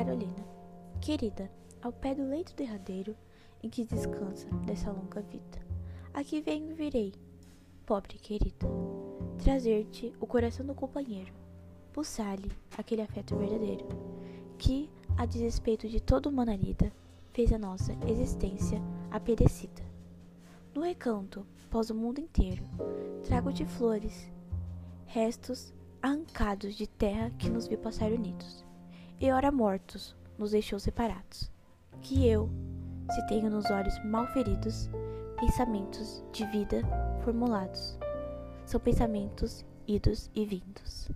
Carolina. Querida, ao pé do leito derradeiro em que descansa dessa longa vida, aqui venho virei, pobre querida, trazer-te o coração do companheiro, pulsar-lhe aquele afeto verdadeiro, que, a desrespeito de toda humanidade, fez a nossa existência aperecida. No recanto, pós o mundo inteiro, trago-te flores, restos arrancados de terra que nos viu passar unidos, e ora mortos nos deixou separados. Que eu, se tenho nos olhos mal feridos, pensamentos de vida formulados, são pensamentos idos e vindos.